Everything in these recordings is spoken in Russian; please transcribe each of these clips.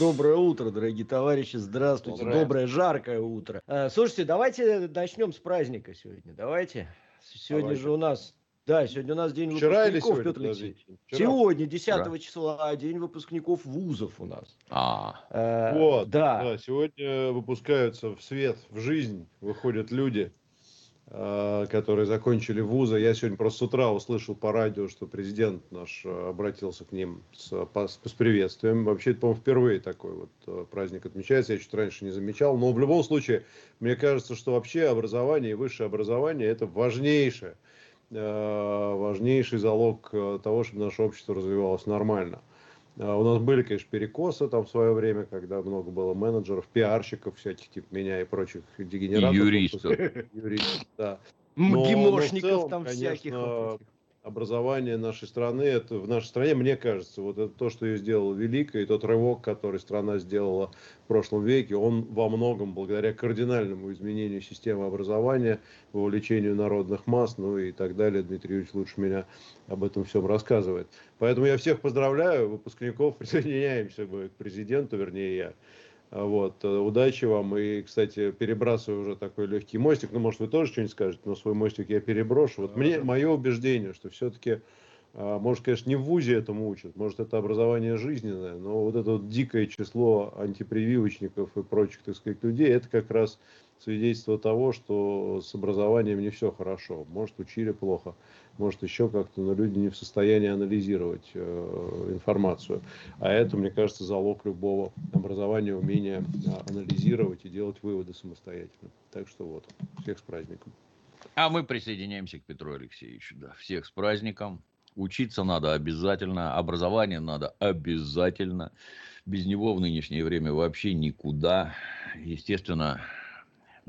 Доброе утро, дорогие товарищи. Здравствуйте. Доброе. Доброе, жаркое утро. А, Слушайте, давайте начнем с праздника сегодня. Давайте. Сегодня Давайте. же у нас... Да, сегодня у нас день Вчера или выпускников, сегодня? Петр Алексеевич. Сегодня, 10 Вчера. числа, день выпускников вузов у нас. А, Э, Вот, Да. да, сегодня выпускаются в свет, в жизнь, выходят люди, э, которые закончили вузы. Я сегодня просто с утра услышал по радио, что президент наш э, обратился к ним с, э, с приветствием. Вообще, это, по-моему, впервые такой вот э, праздник отмечается. Я чуть раньше не замечал. Но в любом случае, мне кажется, что вообще образование и высшее образование – это важнейшее, э, важнейший залог э, того, чтобы наше общество развивалось нормально. А, У нас были, конечно, перекосы там в свое время, когда много было менеджеров, пиарщиков всяких, типа меня и прочих дегенератов. И юристов. Юристов, да. Но целом, там конечно, всяких. вот этих. Образование нашей страны, это в нашей стране, мне кажется, вот это то, что ее сделало великое, и тот рывок, который страна сделала в прошлом веке, он во многом благодаря кардинальному изменению системы образования, вовлечению народных масс, ну и так далее. Дмитрий Юрьевич лучше меня об этом всем рассказывает. Поэтому я всех поздравляю, выпускников, присоединяемся мы к президенту, вернее я. А Вот, э, удачи вам. И, кстати, перебрасываю уже такой легкий мостик. Ну, может, вы тоже что-нибудь скажете, но свой мостик я переброшу. Вот мне, мое убеждение, что все-таки, может, конечно, не в ВУЗе этому учат, может, это образование жизненное, но вот это вот дикое число антипрививочников и прочих, так сказать, людей, это как раз свидетельство того, что с образованием не все хорошо. Может, учили плохо, может, еще как-то, но люди не в состоянии анализировать э, информацию. А это, мне кажется, залог любого образования, умения а, анализировать и делать выводы самостоятельно. Так что вот, всех с праздником. а мы присоединяемся к Петру Алексеевичу. Да. Всех с праздником. Учиться надо обязательно, образование надо обязательно. Без него в нынешнее время вообще никуда. Естественно,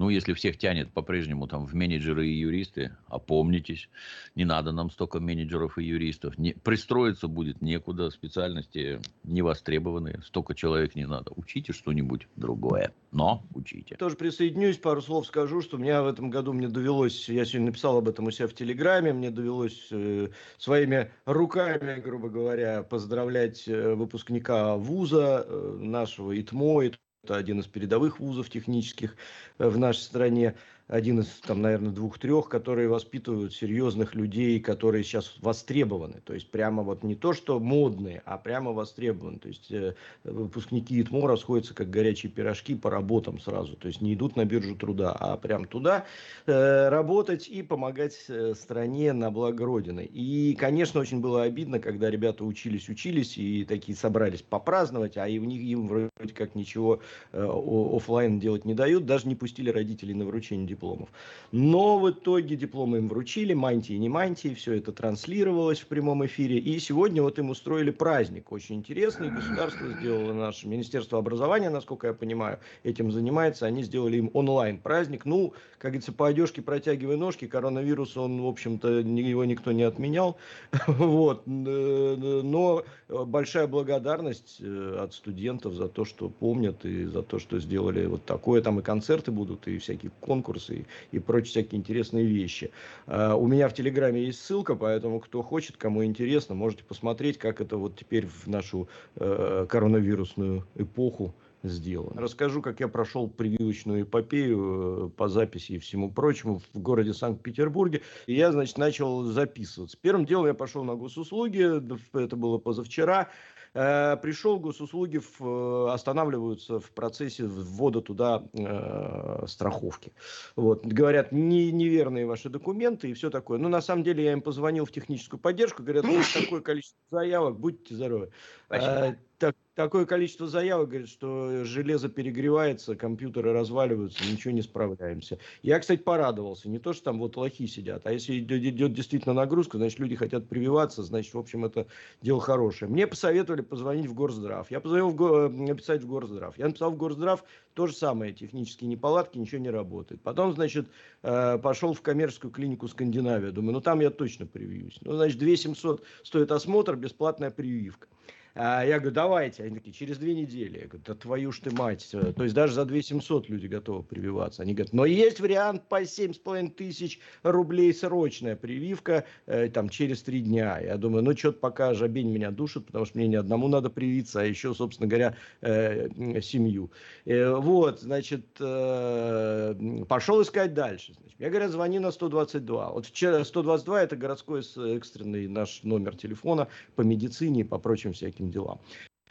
ну, если всех тянет по-прежнему там в менеджеры и юристы, опомнитесь, не надо нам столько менеджеров и юристов. Не, пристроиться будет некуда, специальности не востребованы, столько человек не надо. Учите что-нибудь другое, но учите. Тоже присоединюсь, пару слов скажу, что меня в этом году мне довелось, я сегодня написал об этом у себя в Телеграме, мне довелось э, своими руками, грубо говоря, поздравлять э, выпускника вуза э, нашего ИТМО, это один из передовых вузов технических э, в нашей стране, один из, там, наверное, двух-трех, которые воспитывают серьезных людей, которые сейчас востребованы. То есть прямо вот не то, что модные, а прямо востребованы. То есть э, выпускники ИТМО расходятся как горячие пирожки по работам сразу. То есть не идут на биржу труда, а прям туда э, работать и помогать э, стране на благо Родины. И, конечно, очень было обидно, когда ребята учились, учились и такие собрались попраздновать, а и у них им вроде как ничего э, о- оффлайн делать не дают, даже не пустили родителей на вручение дипломов. Но в итоге дипломы им вручили, мантии не мантии, все это транслировалось в прямом эфире. И сегодня вот им устроили праздник, очень интересный. Государство сделало наше Министерство образования, насколько я понимаю, этим занимается. Они сделали им онлайн праздник. Ну, как говорится, по одежке протягивай ножки. Коронавирус, он, в общем-то, его никто не отменял. Вот. Но большая благодарность э, от студентов за то, что помнят и за то, что сделали вот такое. Там и концерты будут, и всякие конкурсы, и, и прочие всякие интересные вещи. А, У меня в Телеграме есть ссылка, поэтому кто хочет, кому интересно, можете посмотреть, как это вот теперь в нашу э, коронавирусную эпоху сделано. Расскажу, как я прошел прививочную эпопею э, по записи и всему прочему в городе Санкт-Петербурге. И я, значит, начал записываться. Первым делом я пошел на госуслуги, это было позавчера. Э, Пришел, госуслуги в- э, останавливаются в процессе ввода туда э, страховки. Вот. Говорят, не, неверные ваши документы и все такое. Но на самом деле я им позвонил в техническую поддержку, говорят, ну, такое количество заявок, будьте здоровы. Э, так, такое количество заявок, говорит, что железо перегревается, компьютеры разваливаются, ничего не справляемся. Я, кстати, порадовался. Не то, что там вот лохи сидят, а если идет, идет действительно нагрузка, значит, люди хотят прививаться, значит, в общем, это дело хорошее. Мне посоветовали позвонить в Горздрав. Я позвонил в, го... написать в Горздрав. Я написал в Горздрав, то же самое, технические неполадки, ничего не работает. Потом, значит, э, пошел в коммерческую клинику Скандинавия. Думаю, ну там я точно привьюсь. Ну, значит, 2700 стоит осмотр, бесплатная прививка. А я говорю, давайте. Они такие, через две недели. Я говорю, да твою ж ты мать. То есть даже за 2 700 люди готовы прививаться. Они говорят, но есть вариант по 7,5 тысяч рублей срочная прививка э, там через три дня. Я думаю, ну что-то пока жабень меня душит, потому что мне не одному надо привиться, а еще, собственно говоря, э, семью. Э, вот, значит, э, пошел искать дальше. Я говорят, звони на 122. Вот вчера 122 это городской экстренный наш номер телефона по медицине и по прочим всяким этим делам.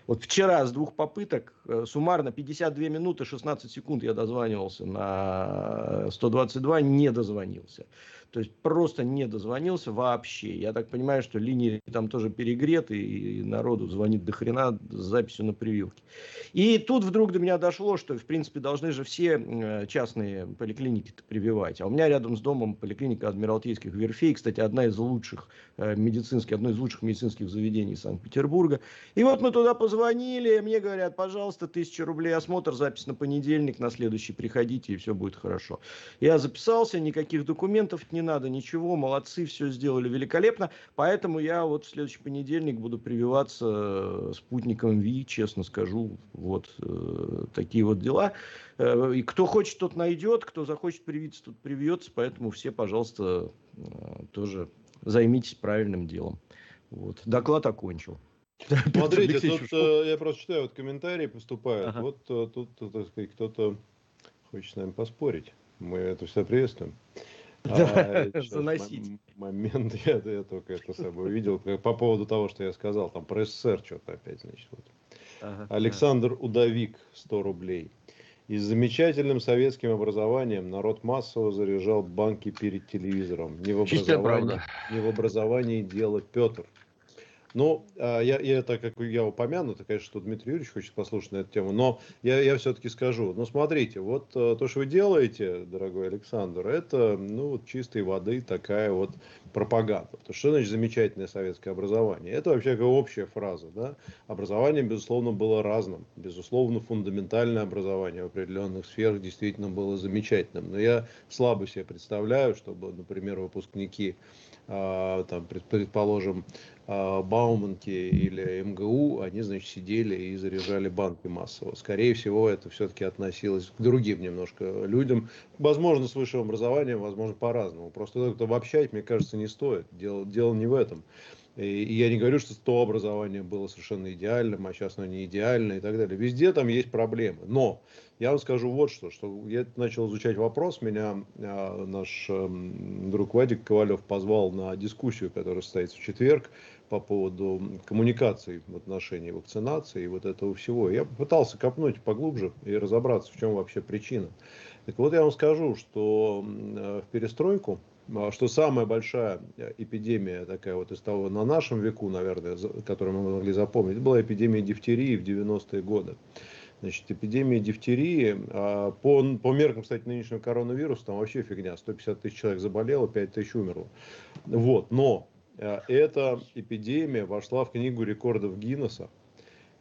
Вот вчера с двух попыток, э, суммарно 52 минуты 16 секунд я дозванивался на 122, не дозвонился. То есть просто не дозвонился вообще. Я так понимаю, что линии там тоже перегреты, и народу звонит до хрена с записью на прививки. И тут вдруг до меня дошло, что, в принципе, должны же все э, частные поликлиники прививать. А у меня рядом с домом поликлиника Адмиралтейских верфей, кстати, одна из лучших э, медицинских, одно из лучших медицинских заведений Санкт-Петербурга. И вот мы туда позвонили, мне говорят, пожалуйста, тысяча рублей осмотр, запись на понедельник, на следующий приходите, и все будет хорошо. Я записался, никаких документов не не надо ничего, молодцы, все сделали великолепно. Поэтому я вот в следующий понедельник буду прививаться э, спутником ВИ, честно скажу. Вот э, такие вот дела. Э, и кто хочет, тот найдет, кто захочет привиться, тот привьется. Поэтому все, пожалуйста, э, тоже займитесь правильным делом. Вот. Доклад окончил. Смотрите, тут э, я просто читаю, вот комментарии поступают. Ага. Вот э, тут, так сказать, кто-то хочет с нами поспорить. Мы это все приветствуем. Да, а, заносить. Момент, я, я только это собой увидел, по поводу того, что я сказал, там про СССР что-то опять, значит. Вот. Ага, Александр ага. Удовик, 100 рублей. И с замечательным советским образованием народ массово заряжал банки перед телевизором. Не в образовании, не в образовании дело Петр. Ну, а, я, я так как я упомяну, то, конечно, что Дмитрий Юрьевич хочет послушать на эту тему, но я, я все-таки скажу. Ну, смотрите, вот э, то, что вы делаете, дорогой Александр, это, ну, вот чистой воды такая вот пропаганда. То что значит замечательное советское образование? Это вообще как общая фраза, да? Образование, безусловно, было разным. Безусловно, фундаментальное образование в определенных сферах действительно было замечательным. Но я слабо себе представляю, чтобы, например, выпускники там, предположим, а, Бауманки или МГУ, они, значит, сидели и заряжали банки массово. Скорее всего, это все-таки относилось к другим немножко людям. Возможно, с высшим образованием, возможно, по-разному. Просто это обобщать, мне кажется, не стоит. Дело, дело не в этом. И я не говорю, что то образование было совершенно идеальным, а сейчас оно не идеально и так далее. Везде там есть проблемы. Но я вам скажу вот что, что я начал изучать вопрос, меня а, наш а, друг Вадик Ковалев позвал на дискуссию, которая состоится в четверг по поводу коммуникации в отношении вакцинации и вот этого всего. Я попытался копнуть поглубже и разобраться, в чем вообще причина. Так вот я вам скажу, что в перестройку а что самая большая э, эпидемия такая вот из того на нашем веку, наверное, которую мы могли запомнить, была эпидемия дифтерии в 90-е годы. Значит, эпидемия дифтерии, а, по, по меркам, кстати, нынешнего коронавируса, там вообще фигня, 150 тысяч человек заболело, 5 тысяч умерло. Вот, но э, эта эпидемия вошла в книгу рекордов Гиннесса,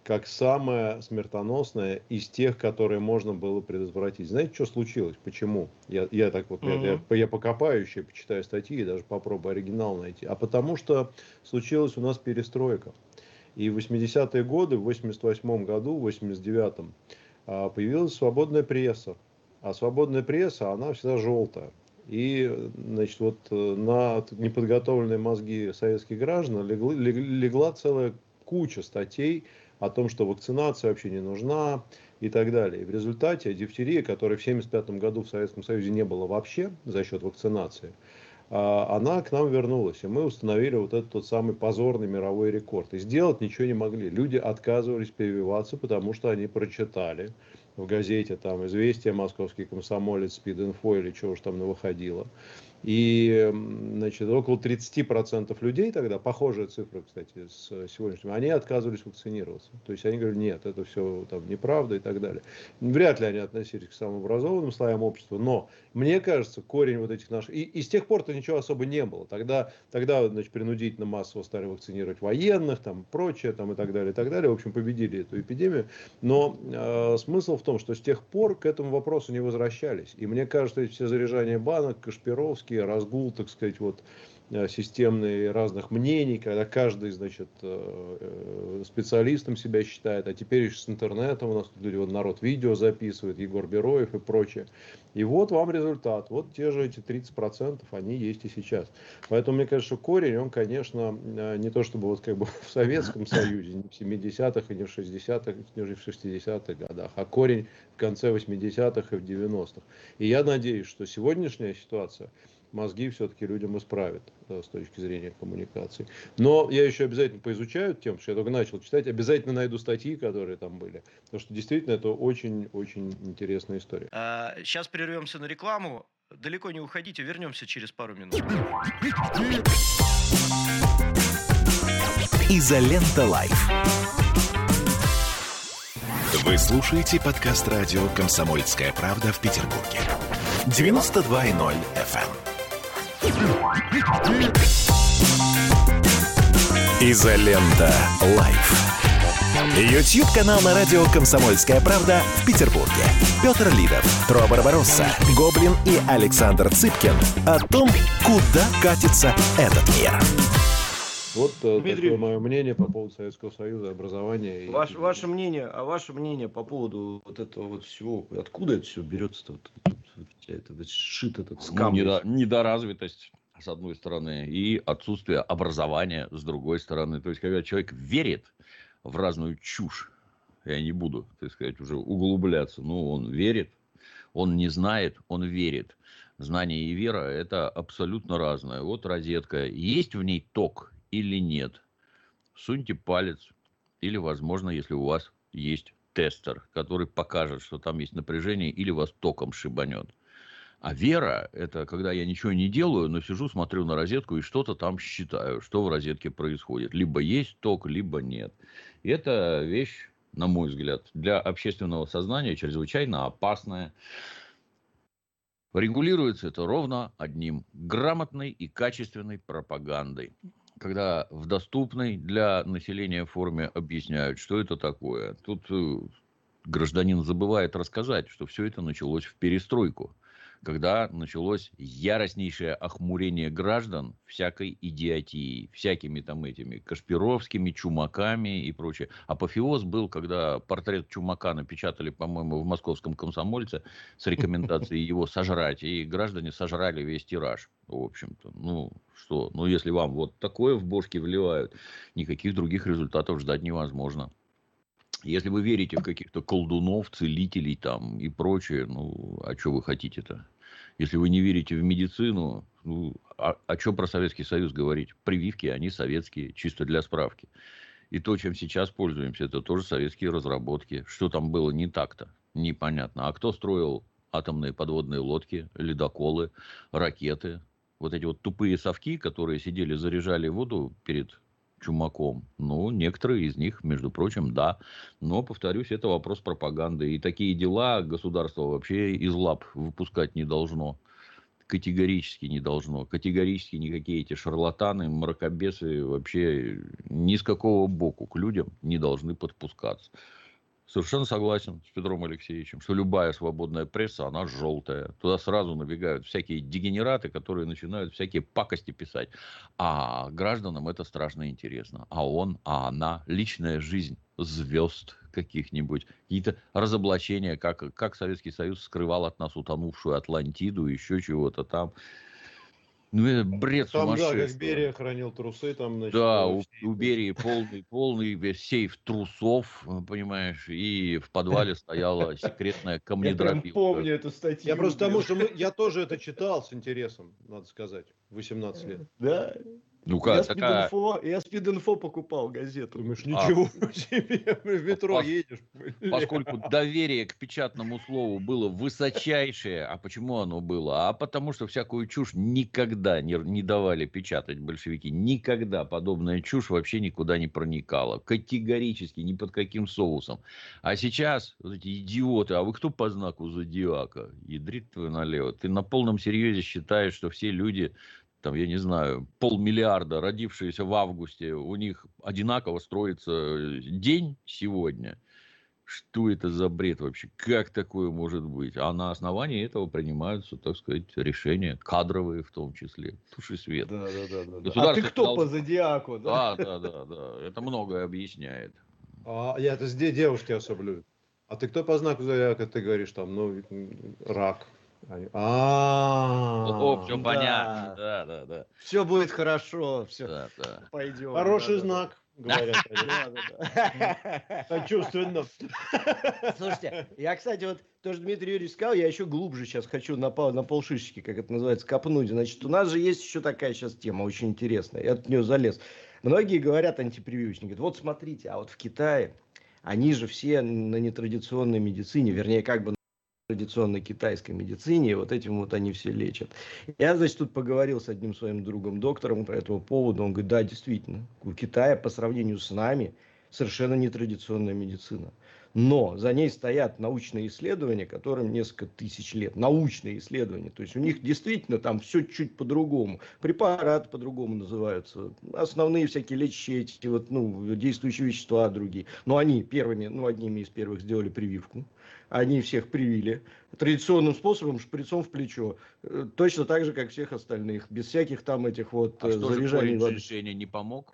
как самая смертоносная из тех, которые можно было предотвратить. Знаете, что случилось? Почему? Я, я так вот, mm-hmm. я, я покопаю еще, почитаю статьи и даже попробую оригинал найти. А потому что случилась у нас перестройка. И в 80-е годы, в 88 году, в 89-м, а, появилась свободная пресса. А свободная пресса, она всегда желтая. И, значит, вот э, на неподготовленные мозги советских граждан легла, легла целая куча статей о том, что вакцинация вообще не нужна и так далее. И в результате дифтерия, которой в 1975 году в Советском Союзе не было вообще за счет вакцинации, она к нам вернулась, и мы установили вот этот тот самый позорный мировой рекорд. И сделать ничего не могли. Люди отказывались прививаться, потому что они прочитали в газете, там, «Известия», «Московский комсомолец», «Спид-инфо» или чего уж там выходило. И, значит, около 30% людей тогда, похожая цифра, кстати, с сегодняшним, они отказывались вакцинироваться. То есть они говорили, нет, это все там неправда и так далее. Вряд ли они относились к самым образованным слоям общества, но мне кажется, корень вот этих наших... И, и с тех пор-то ничего особо не было. Тогда, тогда значит, принудительно массово стали вакцинировать военных, там, прочее, там, и так далее, и так далее. В общем, победили эту эпидемию. Но э, смысл в том, что с тех пор к этому вопросу не возвращались. И мне кажется, эти все заряжания банок, Кашпировский, политический разгул, так сказать, вот Э, системные разных мнений, когда каждый, значит, э, э, специалистом себя считает, а теперь еще с интернетом у нас тут люди, вот народ видео записывает, Егор Бероев и прочее. И вот вам результат. Вот те же эти 30%, они есть и сейчас. Поэтому, мне кажется, корень, он, конечно, не то чтобы вот как бы в Советском Союзе, не в 70-х и не в 60-х, не в 60-х годах, а корень в конце 80-х и в 90-х. И я надеюсь, что сегодняшняя ситуация – мозги все-таки людям исправят да, с точки зрения коммуникации. Но я еще обязательно поизучаю тем, что я только начал читать, обязательно найду статьи, которые там были. Потому что действительно это очень-очень интересная история. А, сейчас прервемся на рекламу. Далеко не уходите, вернемся через пару минут. Изолента Live. Вы слушаете подкаст радио «Комсомольская правда» в Петербурге. 92.0 FM. Изолента. Live. YouTube канал на радио «Комсомольская правда» в Петербурге. Петр Лидов, Тро Барбаросса, Гоблин и Александр Цыпкин о том, куда катится этот мир. Вот э, Дмитрий, такое мое мнение по поводу Советского Союза, образования. Ваш, и... Ваше мнение, а ваше мнение по поводу вот этого вот всего, откуда это все берется-то? Вот, это, вот, шит этот скам. Ну, недо, недоразвитость с одной стороны, и отсутствие образования с другой стороны. То есть, когда человек верит в разную чушь, я не буду, так сказать, уже углубляться, но он верит, он не знает, он верит. Знание и вера – это абсолютно разное. Вот розетка. Есть в ней ток или нет? Суньте палец. Или, возможно, если у вас есть тестер, который покажет, что там есть напряжение, или вас током шибанет. А вера – это когда я ничего не делаю, но сижу, смотрю на розетку и что-то там считаю, что в розетке происходит. Либо есть ток, либо нет. И это вещь, на мой взгляд, для общественного сознания чрезвычайно опасная. Регулируется это ровно одним – грамотной и качественной пропагандой. Когда в доступной для населения форме объясняют, что это такое. Тут э, гражданин забывает рассказать, что все это началось в перестройку – когда началось яростнейшее охмурение граждан всякой идиотией, всякими там этими Кашпировскими, Чумаками и прочее. Апофеоз был, когда портрет Чумака напечатали, по-моему, в московском комсомольце с рекомендацией его сожрать, и граждане сожрали весь тираж, в общем-то. Ну, что, ну, если вам вот такое в бошки вливают, никаких других результатов ждать невозможно. Если вы верите в каких-то колдунов, целителей там и прочее, ну, а что вы хотите-то? Если вы не верите в медицину, ну, а, а что про Советский Союз говорить? Прививки, они советские, чисто для справки. И то, чем сейчас пользуемся, это тоже советские разработки. Что там было не так-то, непонятно. А кто строил атомные подводные лодки, ледоколы, ракеты? Вот эти вот тупые совки, которые сидели, заряжали воду перед Чумаком. Ну, некоторые из них, между прочим, да. Но, повторюсь, это вопрос пропаганды. И такие дела государство вообще из лап выпускать не должно. Категорически не должно. Категорически никакие эти шарлатаны, мракобесы вообще ни с какого боку к людям не должны подпускаться. Совершенно согласен с Петром Алексеевичем, что любая свободная пресса, она желтая. Туда сразу набегают всякие дегенераты, которые начинают всякие пакости писать. А гражданам это страшно интересно. А он, а она, личная жизнь звезд каких-нибудь, какие-то разоблачения, как, как Советский Союз скрывал от нас утонувшую Атлантиду, еще чего-то там. Ну, это бред там, сумасшедший. Да, как Берия хранил трусы, там, значит, Да, у, у Берии полный, полный сейф трусов, понимаешь, и в подвале стояла секретная камнедробилка. Я помню эту статью. Я просто потому, что мы, я тоже это читал с интересом, надо сказать, 18 лет. Да, Ну как, я такая... Спид-инфо, я спид-инфо покупал газету. Думаешь, а. ничего а, себе, в метро пос... едешь. Поскольку доверие к печатному слову было высочайшее, а почему оно было? А потому что всякую чушь никогда не, не давали печатать большевики. Никогда подобная чушь вообще никуда не проникала. Категорически, ни под каким соусом. А сейчас, вот эти идиоты, а вы кто по знаку зодиака? Ядрит твой налево. Ты на полном серьезе считаешь, что все люди там, я не знаю, полмиллиарда, родившиеся в августе, у них одинаково строится день сегодня. Что это за бред вообще? Как такое может быть? А на основании этого принимаются, так сказать, решения кадровые в том числе. Туши свет. Да, да, да. да. А ты кто по зодиаку? Да? да, да, да, да. Это многое объясняет. А, я это здесь девушки особо А ты кто по знаку зодиака, ты говоришь там, ну, рак. А, О, все понятно. Да, да, да. Все будет хорошо, все. Да, да. Пойдем. Хороший знак, говорят. Сочувственно. Слушайте, я, кстати, вот тоже Дмитрий Юрьевич сказал, я еще глубже сейчас хочу на, на полшишечки, как это называется, копнуть. Значит, у нас же есть еще такая сейчас тема очень интересная. Я от нее залез. Многие говорят антипрививочники, говорят, вот смотрите, а вот в Китае они же все на нетрадиционной медицине, вернее, как бы традиционной китайской медицине, и вот этим вот они все лечат. Я, значит, тут поговорил с одним своим другом, доктором по этому поводу, он говорит, да, действительно, у Китая по сравнению с нами совершенно нетрадиционная медицина. Но за ней стоят научные исследования, которым несколько тысяч лет. Научные исследования. То есть у них действительно там все чуть по-другому. Препараты по-другому называются. Основные всякие лечащие эти вот, ну, действующие вещества другие. Но они первыми, ну, одними из первых сделали прививку они всех привили традиционным способом, шприцом в плечо. Э, точно так же, как всех остальных. Без всяких там этих вот а заряжаний. Что же не помог?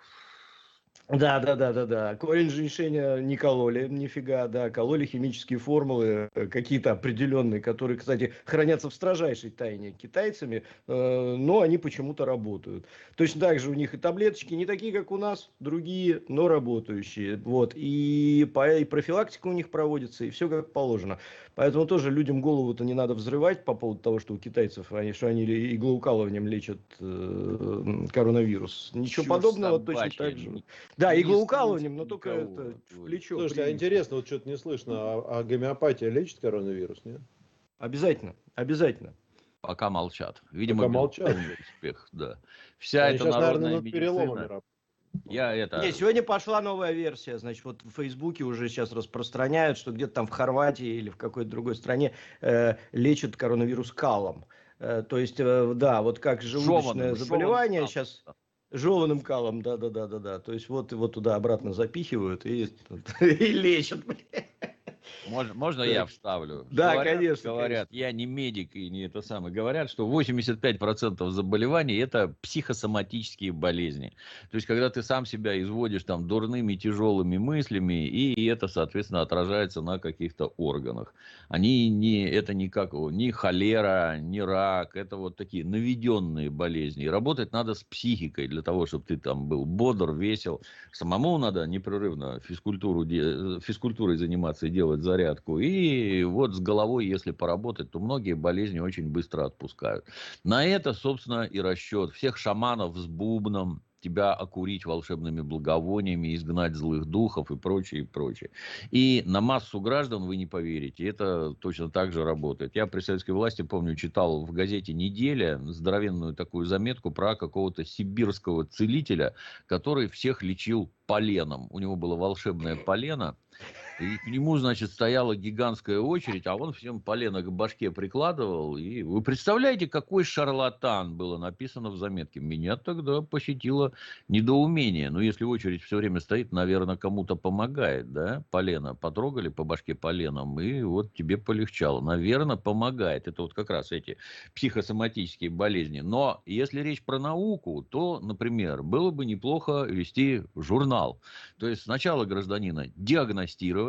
Да, да, да, да, да. Корень женьшеня не кололи, нифига, да, кололи химические формулы э, какие-то определенные, которые, кстати, хранятся в строжайшей тайне китайцами, э, но они почему-то работают. Точно так же у них и таблеточки не такие, как у нас, другие, но работающие. Вот, и, по, и профилактика у них проводится, и все как положено. Поэтому тоже людям голову-то не надо взрывать по поводу того, что у китайцев, они, что они иглоукалыванием лечат э, коронавирус. Ничего Чушь подобного точно так же. Да, иглоукалыванием, но только это в плечо. Слушайте, а интересно, вот что-то не слышно, а, а гомеопатия лечит коронавирус, нет? Обязательно, обязательно. Пока молчат. Видимо, Пока молчат. успех, да. Вся Они эта сейчас, народная наверное, медицина... Я это... Не, сегодня пошла новая версия, значит, вот в Фейсбуке уже сейчас распространяют, что где-то там в Хорватии или в какой-то другой стране э, лечат коронавирус калом. Э, то есть, э, да, вот как желудочное Жеваным, заболевание жеваным, сейчас... Да. Жеванным калом, да, да, да, да, да. То есть вот его туда обратно запихивают и, и лечат. Можно, можно я вставлю? Да, говорят, конечно. Говорят, конечно. я не медик и не это самое. Говорят, что 85% заболеваний это психосоматические болезни. То есть, когда ты сам себя изводишь там дурными, тяжелыми мыслями, и это, соответственно, отражается на каких-то органах. Они не, это не как, ни холера, ни рак, это вот такие наведенные болезни. И работать надо с психикой для того, чтобы ты там был бодр, весел. Самому надо непрерывно физкультуру, физкультурой заниматься и делать зарядку. И вот с головой, если поработать, то многие болезни очень быстро отпускают. На это, собственно, и расчет всех шаманов с бубном, тебя окурить волшебными благовониями, изгнать злых духов и прочее, и прочее. И на массу граждан вы не поверите, это точно так же работает. Я при советской власти, помню, читал в газете «Неделя» здоровенную такую заметку про какого-то сибирского целителя, который всех лечил поленом. У него было волшебное полено, и к нему, значит, стояла гигантская очередь, а он всем полено к башке прикладывал. И вы представляете, какой шарлатан было написано в заметке. Меня тогда посетило недоумение. Но если очередь все время стоит, наверное, кому-то помогает, да? Полено потрогали по башке поленом, и вот тебе полегчало. Наверное, помогает. Это вот как раз эти психосоматические болезни. Но если речь про науку, то, например, было бы неплохо вести журнал. То есть сначала гражданина диагностировать,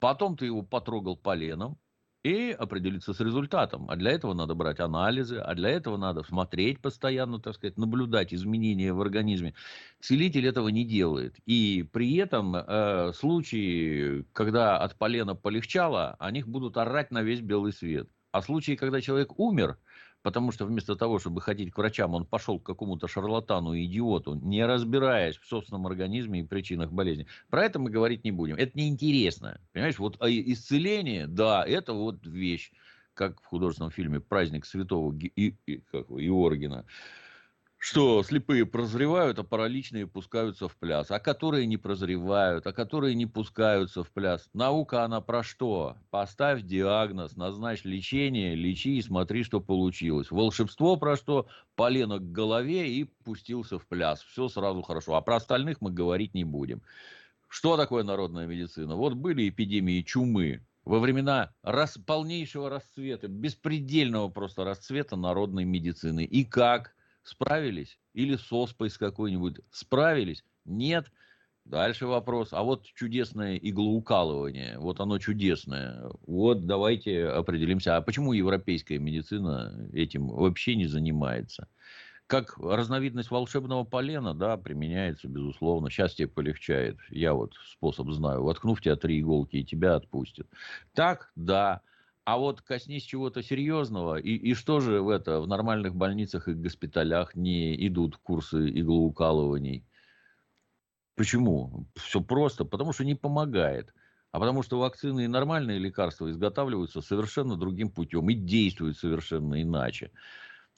потом ты его потрогал поленом и определиться с результатом. А для этого надо брать анализы, а для этого надо смотреть постоянно, так сказать, наблюдать изменения в организме. Целитель этого не делает. И при этом э, случаи, когда от полена полегчало, о них будут орать на весь белый свет. А случаи, когда человек умер, потому что вместо того, чтобы ходить к врачам, он пошел к какому-то шарлатану идиоту, не разбираясь в собственном организме и причинах болезни. Про это мы говорить не будем. Это неинтересно. Понимаешь, вот а исцеление, да, это вот вещь, как в художественном фильме «Праздник святого Ги- и, и, Иоргена» что слепые прозревают, а параличные пускаются в пляс, а которые не прозревают, а которые не пускаются в пляс. Наука она про что? Поставь диагноз, назначь лечение, лечи и смотри, что получилось. Волшебство про что? Полено к голове и пустился в пляс. Все сразу хорошо. А про остальных мы говорить не будем. Что такое народная медицина? Вот были эпидемии чумы, во времена рас, полнейшего расцвета, беспредельного просто расцвета народной медицины. И как? Справились? Или с оспой с какой-нибудь? Справились? Нет? Дальше вопрос. А вот чудесное иглоукалывание. Вот оно чудесное. Вот давайте определимся. А почему европейская медицина этим вообще не занимается? Как разновидность волшебного полена, да, применяется, безусловно. Сейчас тебе полегчает. Я вот способ знаю. Воткнув тебя три иголки, и тебя отпустят. Так, да. А вот коснись чего-то серьезного, и, и что же в это в нормальных больницах и госпиталях не идут курсы иглоукалываний? Почему? Все просто, потому что не помогает. А потому что вакцины и нормальные лекарства изготавливаются совершенно другим путем и действуют совершенно иначе.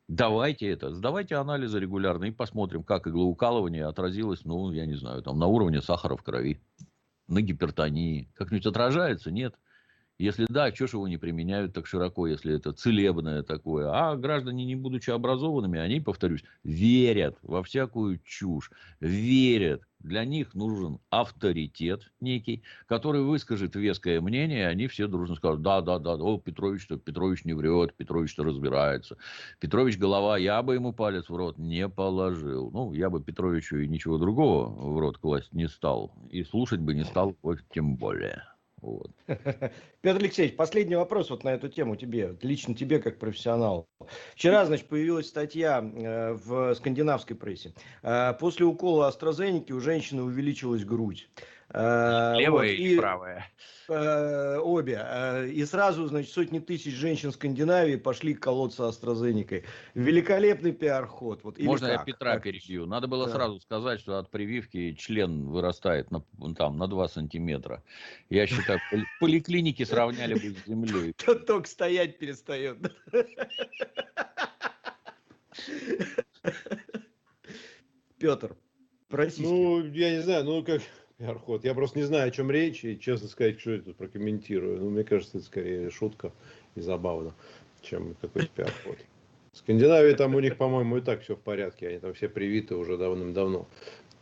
Давайте это, сдавайте анализы регулярно и посмотрим, как иглоукалывание отразилось, ну, я не знаю, там, на уровне сахара в крови, на гипертонии. Как-нибудь отражается? Нет. Если да, что ж его не применяют так широко, если это целебное такое. А граждане, не будучи образованными, они, повторюсь, верят во всякую чушь, верят. Для них нужен авторитет некий, который выскажет веское мнение, и они все дружно скажут, да, да, да, о, Петрович-то, Петрович не врет, Петрович-то разбирается. Петрович голова, я бы ему палец в рот не положил. Ну, я бы Петровичу и ничего другого в рот класть не стал. И слушать бы не стал, тем более. Вот. Петр Алексеевич, последний вопрос вот на эту тему тебе, лично тебе как профессионал. Вчера, значит, появилась статья э, в скандинавской прессе. Э, после укола AstraZeneca у женщины увеличилась грудь. Э, Левая вот, или и, правая? Э, обе. Э, и сразу, значит, сотни тысяч женщин Скандинавии пошли колоться AstraZeneca. Великолепный пиар-ход. Вот, Можно как? я Петра как? перебью? Надо было да. сразу сказать, что от прививки член вырастает на, там, на 2 сантиметра. Я считаю, поликлиники сравняли бы с землей. Только стоять перестает. Петр, простите. Ну, я не знаю, ну как пиар-ход. Я просто не знаю, о чем речь, и, честно сказать, что я тут прокомментирую. Ну, мне кажется, это скорее шутка и забавно, чем какой-то пиар-ход. В Скандинавии там у них, по-моему, и так все в порядке. Они там все привиты уже давным-давно.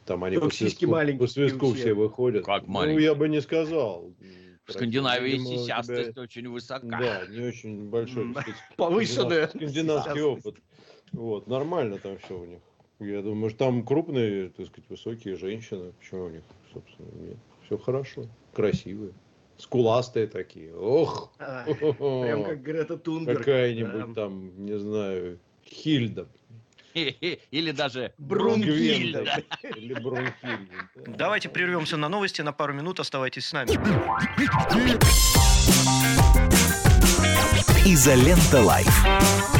Там они по свистку, по свистку все. все выходят. Как маленькие. Ну, я бы не сказал. В Скандинавии сисястость тебя... очень высока. Да, не очень большой. Повышенная. Скандинавский опыт. Вот, нормально там все у них. Я думаю, что там крупные, так сказать, высокие женщины. Почему у них, собственно, нет? Все хорошо, красивые. Скуластые такие. Ох! Прям как Грета Тунберг. Какая-нибудь да. там, не знаю, Хильда. Или даже Брунхильда. Или Брунхильда. Давайте прервемся на новости на пару минут. Оставайтесь с нами. Изолента Live.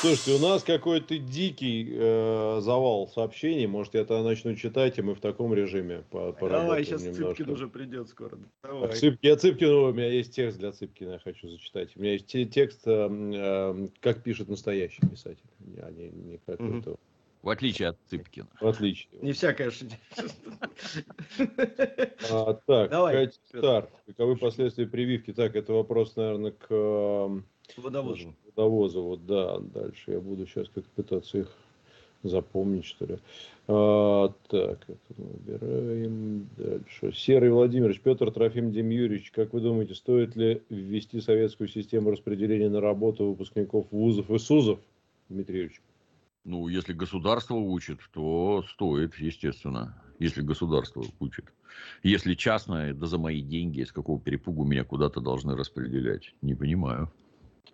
Слушайте, у нас какой-то дикий э, завал сообщений. Может, я тогда начну читать, и мы в таком режиме по Давай, сейчас немножко. Цыпкин уже придет скоро. Давай. Цып, я Цыпкину, у меня есть текст для Цыпкина, я хочу зачитать. У меня есть текст, э, э, как пишет настоящий писатель, а не, не какой-то... Угу. В отличие от Цыпкина. В отличие. Не вся, конечно. А, так, Давай, Стар. Каковы последствия прививки? Так, это вопрос, наверное, к... Водовозу водовоза, вот да, дальше я буду сейчас как пытаться их запомнить, что ли. А, так, это мы убираем. Дальше. Серый Владимирович, Петр Трофим Демьюрьевич, как вы думаете, стоит ли ввести советскую систему распределения на работу выпускников вузов и СУЗов, Дмитрий Юрьевич? Ну, если государство учит, то стоит, естественно. Если государство учит. Если частное, да за мои деньги, с какого перепугу меня куда-то должны распределять. Не понимаю.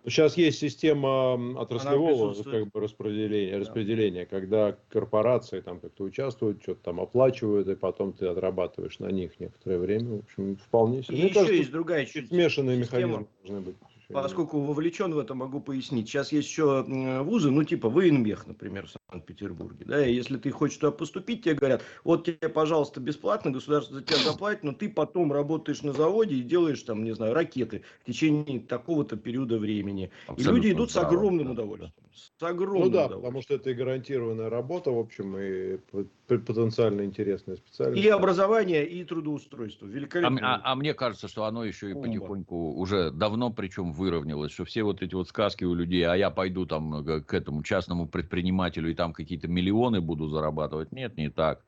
Сейчас есть система отраслевого как бы, распределения, да. распределения, когда корпорации там как-то участвуют, что-то там оплачивают, и потом ты отрабатываешь на них некоторое время. В общем, вполне себе. И еще кажется, есть другая смешанные система. механизмы должны быть. Поскольку вовлечен в это, могу пояснить. Сейчас есть еще вузы, ну типа Военмех, например, в Санкт-Петербурге. Да, и если ты хочешь туда поступить, тебе говорят, вот тебе, пожалуйста, бесплатно, государство за тебя заплатит, но ты потом работаешь на заводе и делаешь там, не знаю, ракеты в течение такого-то периода времени. Абсолютно и люди идут с огромным удовольствием. С огромным ну да, удовольствием. потому что это и гарантированная работа, в общем, и потенциально интересная специальность. И образование, и трудоустройство. Великолепно. А, а, а мне кажется, что оно еще и потихоньку уже давно, причем выровнялось, что все вот эти вот сказки у людей, а я пойду там к этому частному предпринимателю и там какие-то миллионы буду зарабатывать. Нет, не так.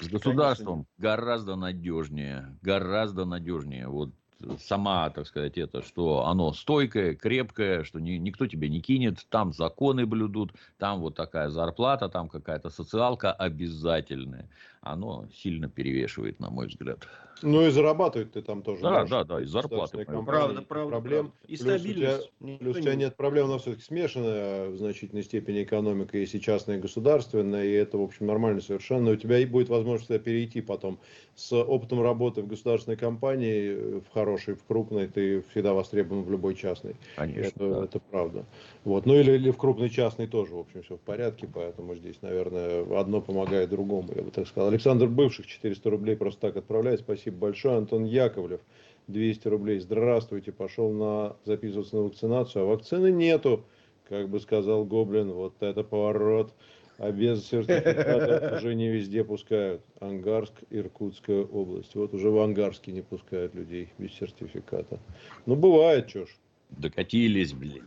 С государством Конечно. гораздо надежнее, гораздо надежнее. Вот сама, так сказать, это, что оно стойкое, крепкое, что ни, никто тебя не кинет, там законы блюдут, там вот такая зарплата, там какая-то социалка обязательная. Оно сильно перевешивает, на мой взгляд. Ну и зарабатывать ты там тоже. Да, можешь. да, да, и зарплаты. Правда, правда. Проблем. Правда. И стабильность. Плюс у тебя, плюс у тебя нет проблем, у нас все-таки смешанная в значительной степени экономика, если частная и государственная, и это, в общем, нормально совершенно. У тебя и будет возможность перейти потом с опытом работы в государственной компании, в хорошей, в крупной, ты всегда востребован в любой частной. Конечно. Это, да. это правда. Вот. Ну или, или в крупной частной тоже, в общем, все в порядке, поэтому здесь, наверное, одно помогает другому, я бы так сказал. Александр Бывших 400 рублей просто так отправляет, спасибо большое. Антон Яковлев 200 рублей, здравствуйте, пошел на записываться на вакцинацию, а вакцины нету, как бы сказал Гоблин, вот это поворот а без сертификата уже не везде пускают. Ангарск, Иркутская область. Вот уже в Ангарске не пускают людей без сертификата. Ну, бывает, чё ж. Докатились, блин.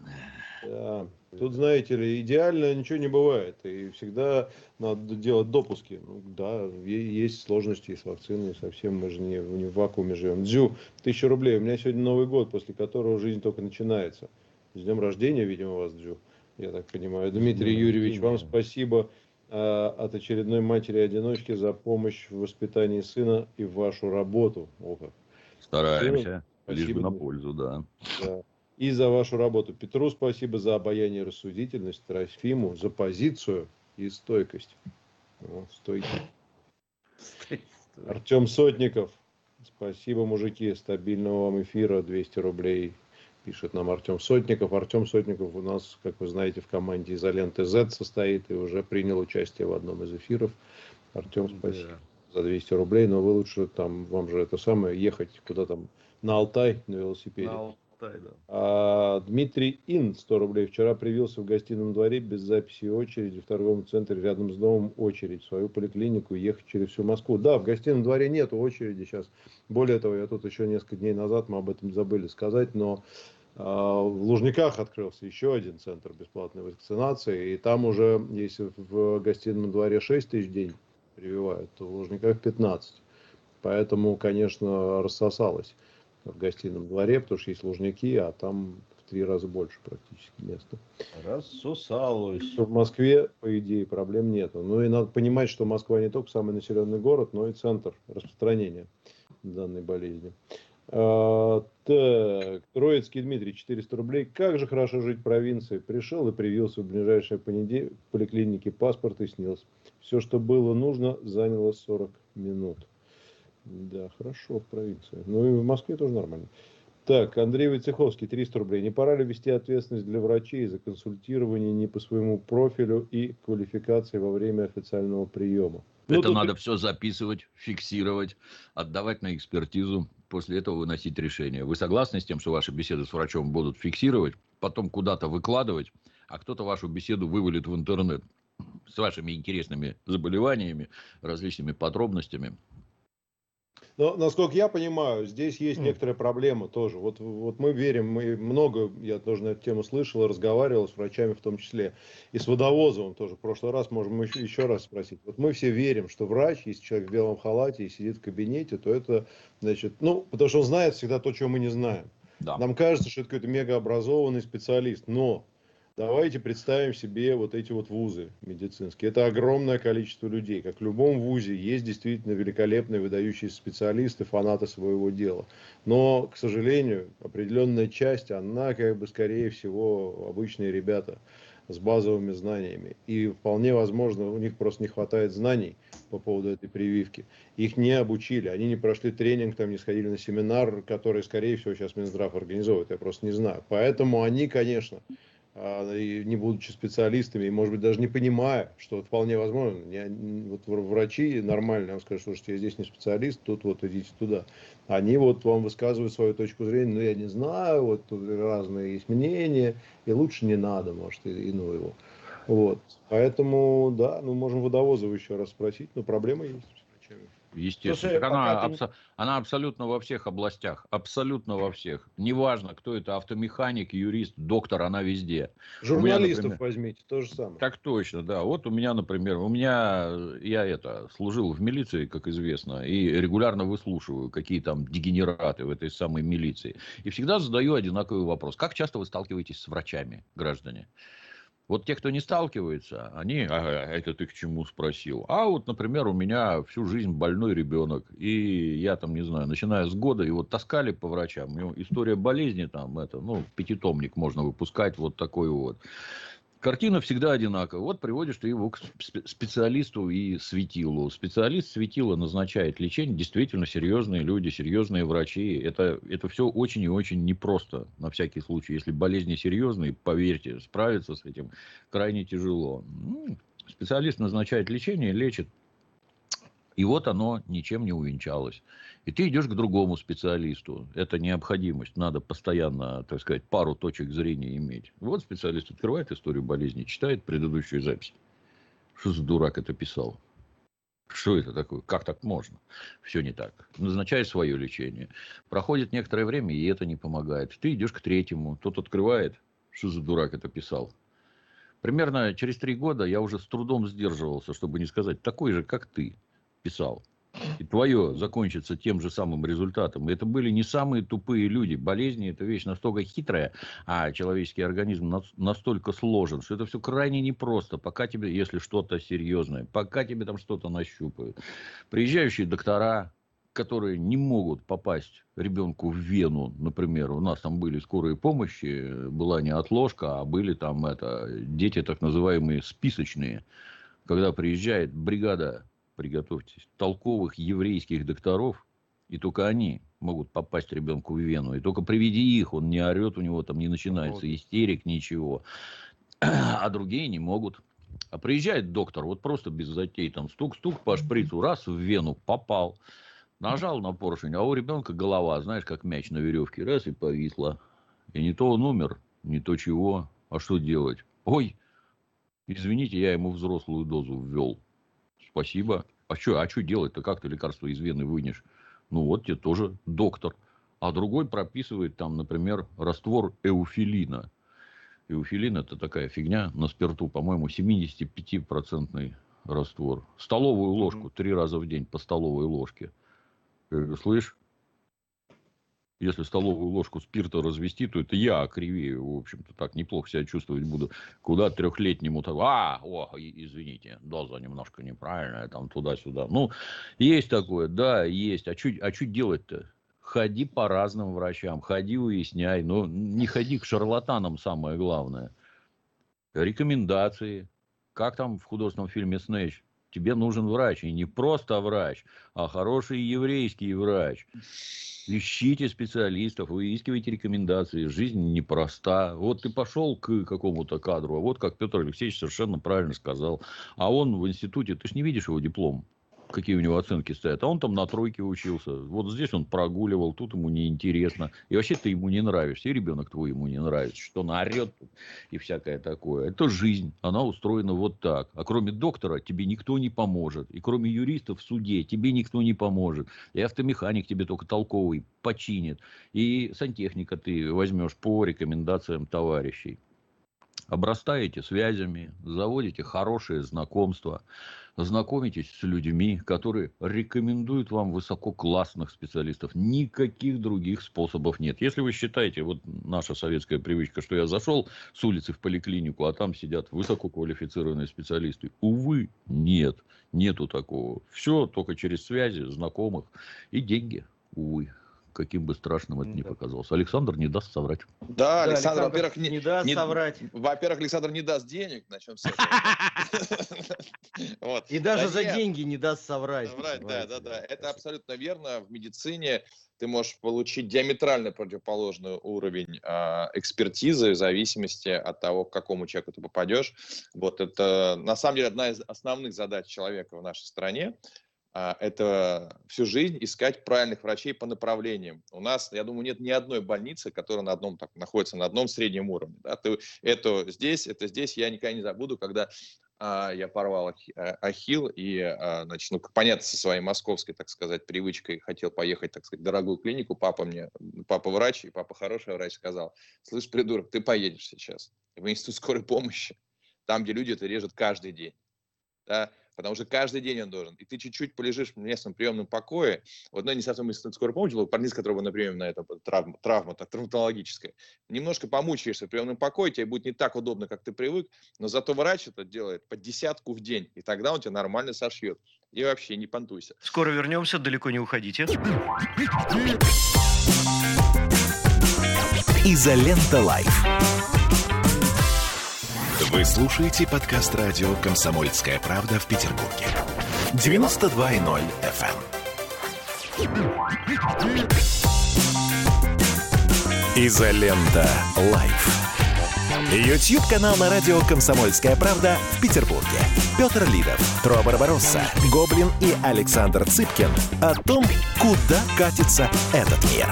Да. Тут, знаете ли, идеально ничего не бывает. И всегда надо делать допуски. Ну, да, есть сложности с вакциной. Совсем мы же не, не в вакууме живем. Дзю, тысяча рублей. У меня сегодня Новый год, после которого жизнь только начинается. С днем рождения, видимо, вас, Дзю я так понимаю. Дмитрий Юрьевич, вам спасибо а, от очередной матери-одиночки за помощь в воспитании сына и в вашу работу. О, как. Стараемся. Спасибо. Лишь бы на пользу, да. да. И за вашу работу. Петру спасибо за обаяние и рассудительность. Трофиму за позицию и стойкость. О, стойкий. Артем Сотников. Спасибо, мужики. Стабильного вам эфира. 200 рублей пишет нам Артем Сотников. Артем Сотников у нас, как вы знаете, в команде изоленты Z состоит и уже принял участие в одном из эфиров. Артем, спасибо да. за 200 рублей, но вы лучше там, вам же это самое, ехать куда там, на Алтай на велосипеде. На Алтай, да. А, Дмитрий Ин, 100 рублей, вчера привился в гостином дворе без записи и очереди в торговом центре рядом с домом очередь в свою поликлинику ехать через всю Москву. Да, в гостином дворе нет очереди сейчас. Более того, я тут еще несколько дней назад, мы об этом забыли сказать, но а, в Лужниках открылся еще один центр бесплатной вакцинации, и там уже, если в гостином дворе 6 тысяч день прививают, то в Лужниках 15. Поэтому, конечно, рассосалось в гостином дворе, потому что есть Лужники, а там в три раза больше практически места. Рассосалось. В Москве, по идее, проблем нет. Ну и надо понимать, что Москва не только самый населенный город, но и центр распространения данной болезни. А, так, Троицкий Дмитрий, 400 рублей. Как же хорошо жить в провинции. Пришел и привился в ближайшей понедель... поликлинике, паспорт и снес. Все, что было нужно, заняло 40 минут. Да, хорошо в провинции. Ну и в Москве тоже нормально. Так, Андрей Войцеховский, 300 рублей. Не пора ли вести ответственность для врачей за консультирование не по своему профилю и квалификации во время официального приема? Ну, Это надо все записывать, фиксировать, отдавать на экспертизу, после этого выносить решение. Вы согласны с тем, что ваши беседы с врачом будут фиксировать, потом куда-то выкладывать, а кто-то вашу беседу вывалит в интернет с вашими интересными заболеваниями, различными подробностями, но, насколько я понимаю, здесь есть некоторая проблема тоже. Вот, вот мы верим, мы много, я тоже на эту тему слышал, разговаривал с врачами в том числе, и с водовозовым тоже. В прошлый раз можем еще, еще раз спросить. Вот мы все верим, что врач, если человек в белом халате и сидит в кабинете, то это, значит, ну, потому что он знает всегда то, чего мы не знаем. Да. Нам кажется, что это какой-то мегаобразованный специалист, но Давайте представим себе вот эти вот вузы медицинские. Это огромное количество людей. Как в любом вузе есть действительно великолепные, выдающиеся специалисты, фанаты своего дела. Но, к сожалению, определенная часть, она как бы скорее всего обычные ребята с базовыми знаниями. И вполне возможно, у них просто не хватает знаний по поводу этой прививки. Их не обучили, они не прошли тренинг, там не сходили на семинар, который, скорее всего, сейчас Минздрав организовывает, я просто не знаю. Поэтому они, конечно, не будучи специалистами, и, может быть, даже не понимая, что вполне возможно, я, вот врачи нормально вам скажут, что я здесь не специалист, тут вот идите туда. Они вот вам высказывают свою точку зрения, ну, я не знаю, вот тут разные есть мнения, и лучше не надо, может, и, и ну его. Вот. Поэтому, да, ну, можем Водовозова еще раз спросить, но проблема есть. Естественно. Слушай, она, абсо- она абсолютно во всех областях. Абсолютно во всех. Неважно, кто это, автомеханик, юрист, доктор, она везде. Журналистов меня, например, возьмите, то же самое. Так точно, да. Вот у меня, например, у меня, я это, служил в милиции, как известно, и регулярно выслушиваю, какие там дегенераты в этой самой милиции. И всегда задаю одинаковый вопрос. Как часто вы сталкиваетесь с врачами, граждане? Вот те, кто не сталкивается, они, ага, это ты к чему спросил? А вот, например, у меня всю жизнь больной ребенок, и я там, не знаю, начиная с года, его таскали по врачам, у него история болезни там, это, ну, пятитомник можно выпускать, вот такой вот картина всегда одинакова. Вот приводишь ты его к специалисту и светилу. Специалист светила назначает лечение. Действительно серьезные люди, серьезные врачи. Это, это все очень и очень непросто, на всякий случай. Если болезни серьезные, поверьте, справиться с этим крайне тяжело. Специалист назначает лечение, лечит. И вот оно ничем не увенчалось. И ты идешь к другому специалисту. Это необходимость. Надо постоянно, так сказать, пару точек зрения иметь. Вот специалист открывает историю болезни, читает предыдущую запись. Что за дурак это писал? Что это такое? Как так можно? Все не так. Назначает свое лечение. Проходит некоторое время, и это не помогает. Ты идешь к третьему. Тот открывает. Что за дурак это писал? Примерно через три года я уже с трудом сдерживался, чтобы не сказать такой же, как ты писал, и твое закончится тем же самым результатом. Это были не самые тупые люди. Болезни – это вещь настолько хитрая, а человеческий организм настолько сложен, что это все крайне непросто, пока тебе, если что-то серьезное, пока тебе там что-то нащупают. Приезжающие доктора, которые не могут попасть ребенку в вену, например, у нас там были скорые помощи, была не отложка, а были там это, дети так называемые списочные, когда приезжает бригада приготовьтесь, толковых еврейских докторов, и только они могут попасть ребенку в вену. И только приведи их, он не орет, у него там не начинается истерик, ничего. А другие не могут. А приезжает доктор, вот просто без затей, там стук-стук по шприцу, раз в вену попал. Нажал на поршень, а у ребенка голова, знаешь, как мяч на веревке, раз и повисла. И не то он умер, не то чего. А что делать? Ой, извините, я ему взрослую дозу ввел. Спасибо. А что а что делать-то? Как ты лекарство из вены вынешь? Ну, вот тебе тоже доктор. А другой прописывает там, например, раствор эуфилина. Эуфилин это такая фигня на спирту, по-моему, 75-процентный раствор. Столовую ложку три раза в день по столовой ложке. Слышь, если столовую ложку спирта развести, то это я окривею, в общем-то, так неплохо себя чувствовать буду. Куда трехлетнему, то, а, о, извините, доза немножко неправильная, там туда-сюда. Ну, есть такое, да, есть. А что а чуть делать-то? Ходи по разным врачам, ходи уясняй, но не ходи к шарлатанам, самое главное. Рекомендации. Как там в художественном фильме «Снэч»? Тебе нужен врач. И не просто врач, а хороший еврейский врач. Ищите специалистов, выискивайте рекомендации. Жизнь непроста. Вот ты пошел к какому-то кадру, а вот как Петр Алексеевич совершенно правильно сказал. А он в институте, ты же не видишь его диплом какие у него оценки стоят. А он там на тройке учился. Вот здесь он прогуливал, тут ему неинтересно. И вообще ты ему не нравишься. И ребенок твой ему не нравится. Что он орет и всякое такое. Это жизнь. Она устроена вот так. А кроме доктора тебе никто не поможет. И кроме юристов в суде тебе никто не поможет. И автомеханик тебе только толковый починит. И сантехника ты возьмешь по рекомендациям товарищей. Обрастаете связями, заводите хорошие знакомства, знакомитесь с людьми, которые рекомендуют вам высококлассных специалистов. Никаких других способов нет. Если вы считаете, вот наша советская привычка, что я зашел с улицы в поликлинику, а там сидят высококвалифицированные специалисты. Увы, нет. Нету такого. Все только через связи, знакомых и деньги. Увы каким бы страшным это ни показалось. Александр не даст соврать. Да, Александр, Александр во-первых, не, не даст не, соврать. Во-первых, Александр не даст денег, начнем с этого. И даже за деньги не даст соврать. Да, да, да. Это абсолютно верно. В медицине ты можешь получить диаметрально противоположный уровень э, экспертизы в зависимости от того, к какому человеку ты попадешь. Вот это на самом деле одна из основных задач человека в нашей стране. А, это всю жизнь искать правильных врачей по направлениям. У нас, я думаю, нет ни одной больницы, которая на одном, так, находится на одном среднем уровне. Да? Ты, это здесь, это здесь. Я никогда не забуду, когда а, я порвал а, ахилл и, а, значит, ну, понятно, со своей московской, так сказать, привычкой хотел поехать, так сказать, в дорогую клинику. Папа мне, папа врач, и папа хороший врач сказал, слышь, придурок, ты поедешь сейчас в институт скорой помощи, там, где люди это режут каждый день. Да? Потому что каждый день он должен. И ты чуть-чуть полежишь в местном приемном покое, в одной не совсем из скорой помощи, был больница, которого на приеме на это травма, травма так, травматологическая, немножко помучаешься в приемном покое, тебе будет не так удобно, как ты привык, но зато врач это делает по десятку в день, и тогда он тебя нормально сошьет. И вообще не понтуйся. Скоро вернемся, далеко не уходите. Изолента Live. Вы слушаете подкаст радио «Комсомольская правда» в Петербурге. 92.0 FM. Эм. Изолента. Live. YouTube-канал на радио «Комсомольская правда» в Петербурге. Петр Лидов, Тро Барбаросса, Гоблин и Александр Цыпкин о том, куда катится этот мир.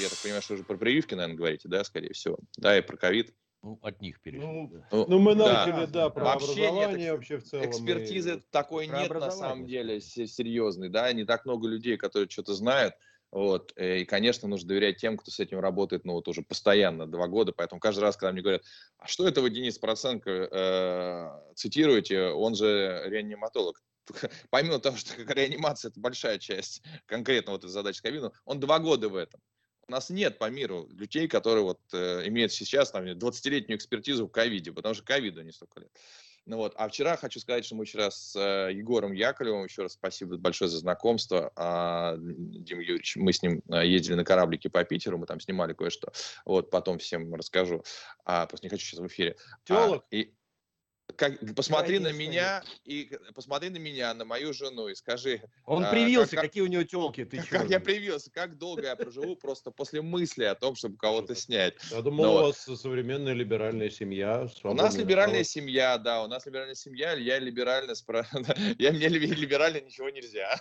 Я так понимаю, что уже про прививки, наверное, говорите, да, скорее всего. Да, и про ковид. Ну, от них перешли. Ну, да. ну, ну мы начали, да, да про вообще образование нет, вообще в целом. Экспертизы и... такой нет на самом деле серьезной, да, не так много людей, которые что-то знают. Вот. Э, и, конечно, нужно доверять тем, кто с этим работает, ну, вот уже постоянно, два года. Поэтому каждый раз, когда мне говорят, а что это вы, Денис Проценко, э, цитируете, он же реаниматолог. Помимо того, что реанимация – это большая часть конкретно вот этой задачи ковида, он два года в этом. У нас нет по миру людей, которые вот э, имеют сейчас там 20-летнюю экспертизу в ковиде, потому что ковиду не столько лет. Ну вот. А вчера хочу сказать, что мы вчера с э, Егором Яковлевым, еще раз спасибо большое за знакомство, а, Дим Юрьевич, мы с ним э, ездили на кораблике по Питеру, мы там снимали кое-что, вот, потом всем расскажу, а, просто не хочу сейчас в эфире. Теолог? А, и, как, посмотри на меня и посмотри на меня, на мою жену и скажи. Он а, привился, как, какие у него телки, ты Как я привился, как долго я проживу просто после мысли о том, чтобы кого-то снять. Я думал, Но, у вас современная либеральная семья. У нас либеральная семья, да, у нас либеральная семья, я либерально спро... я мне либерально ничего нельзя.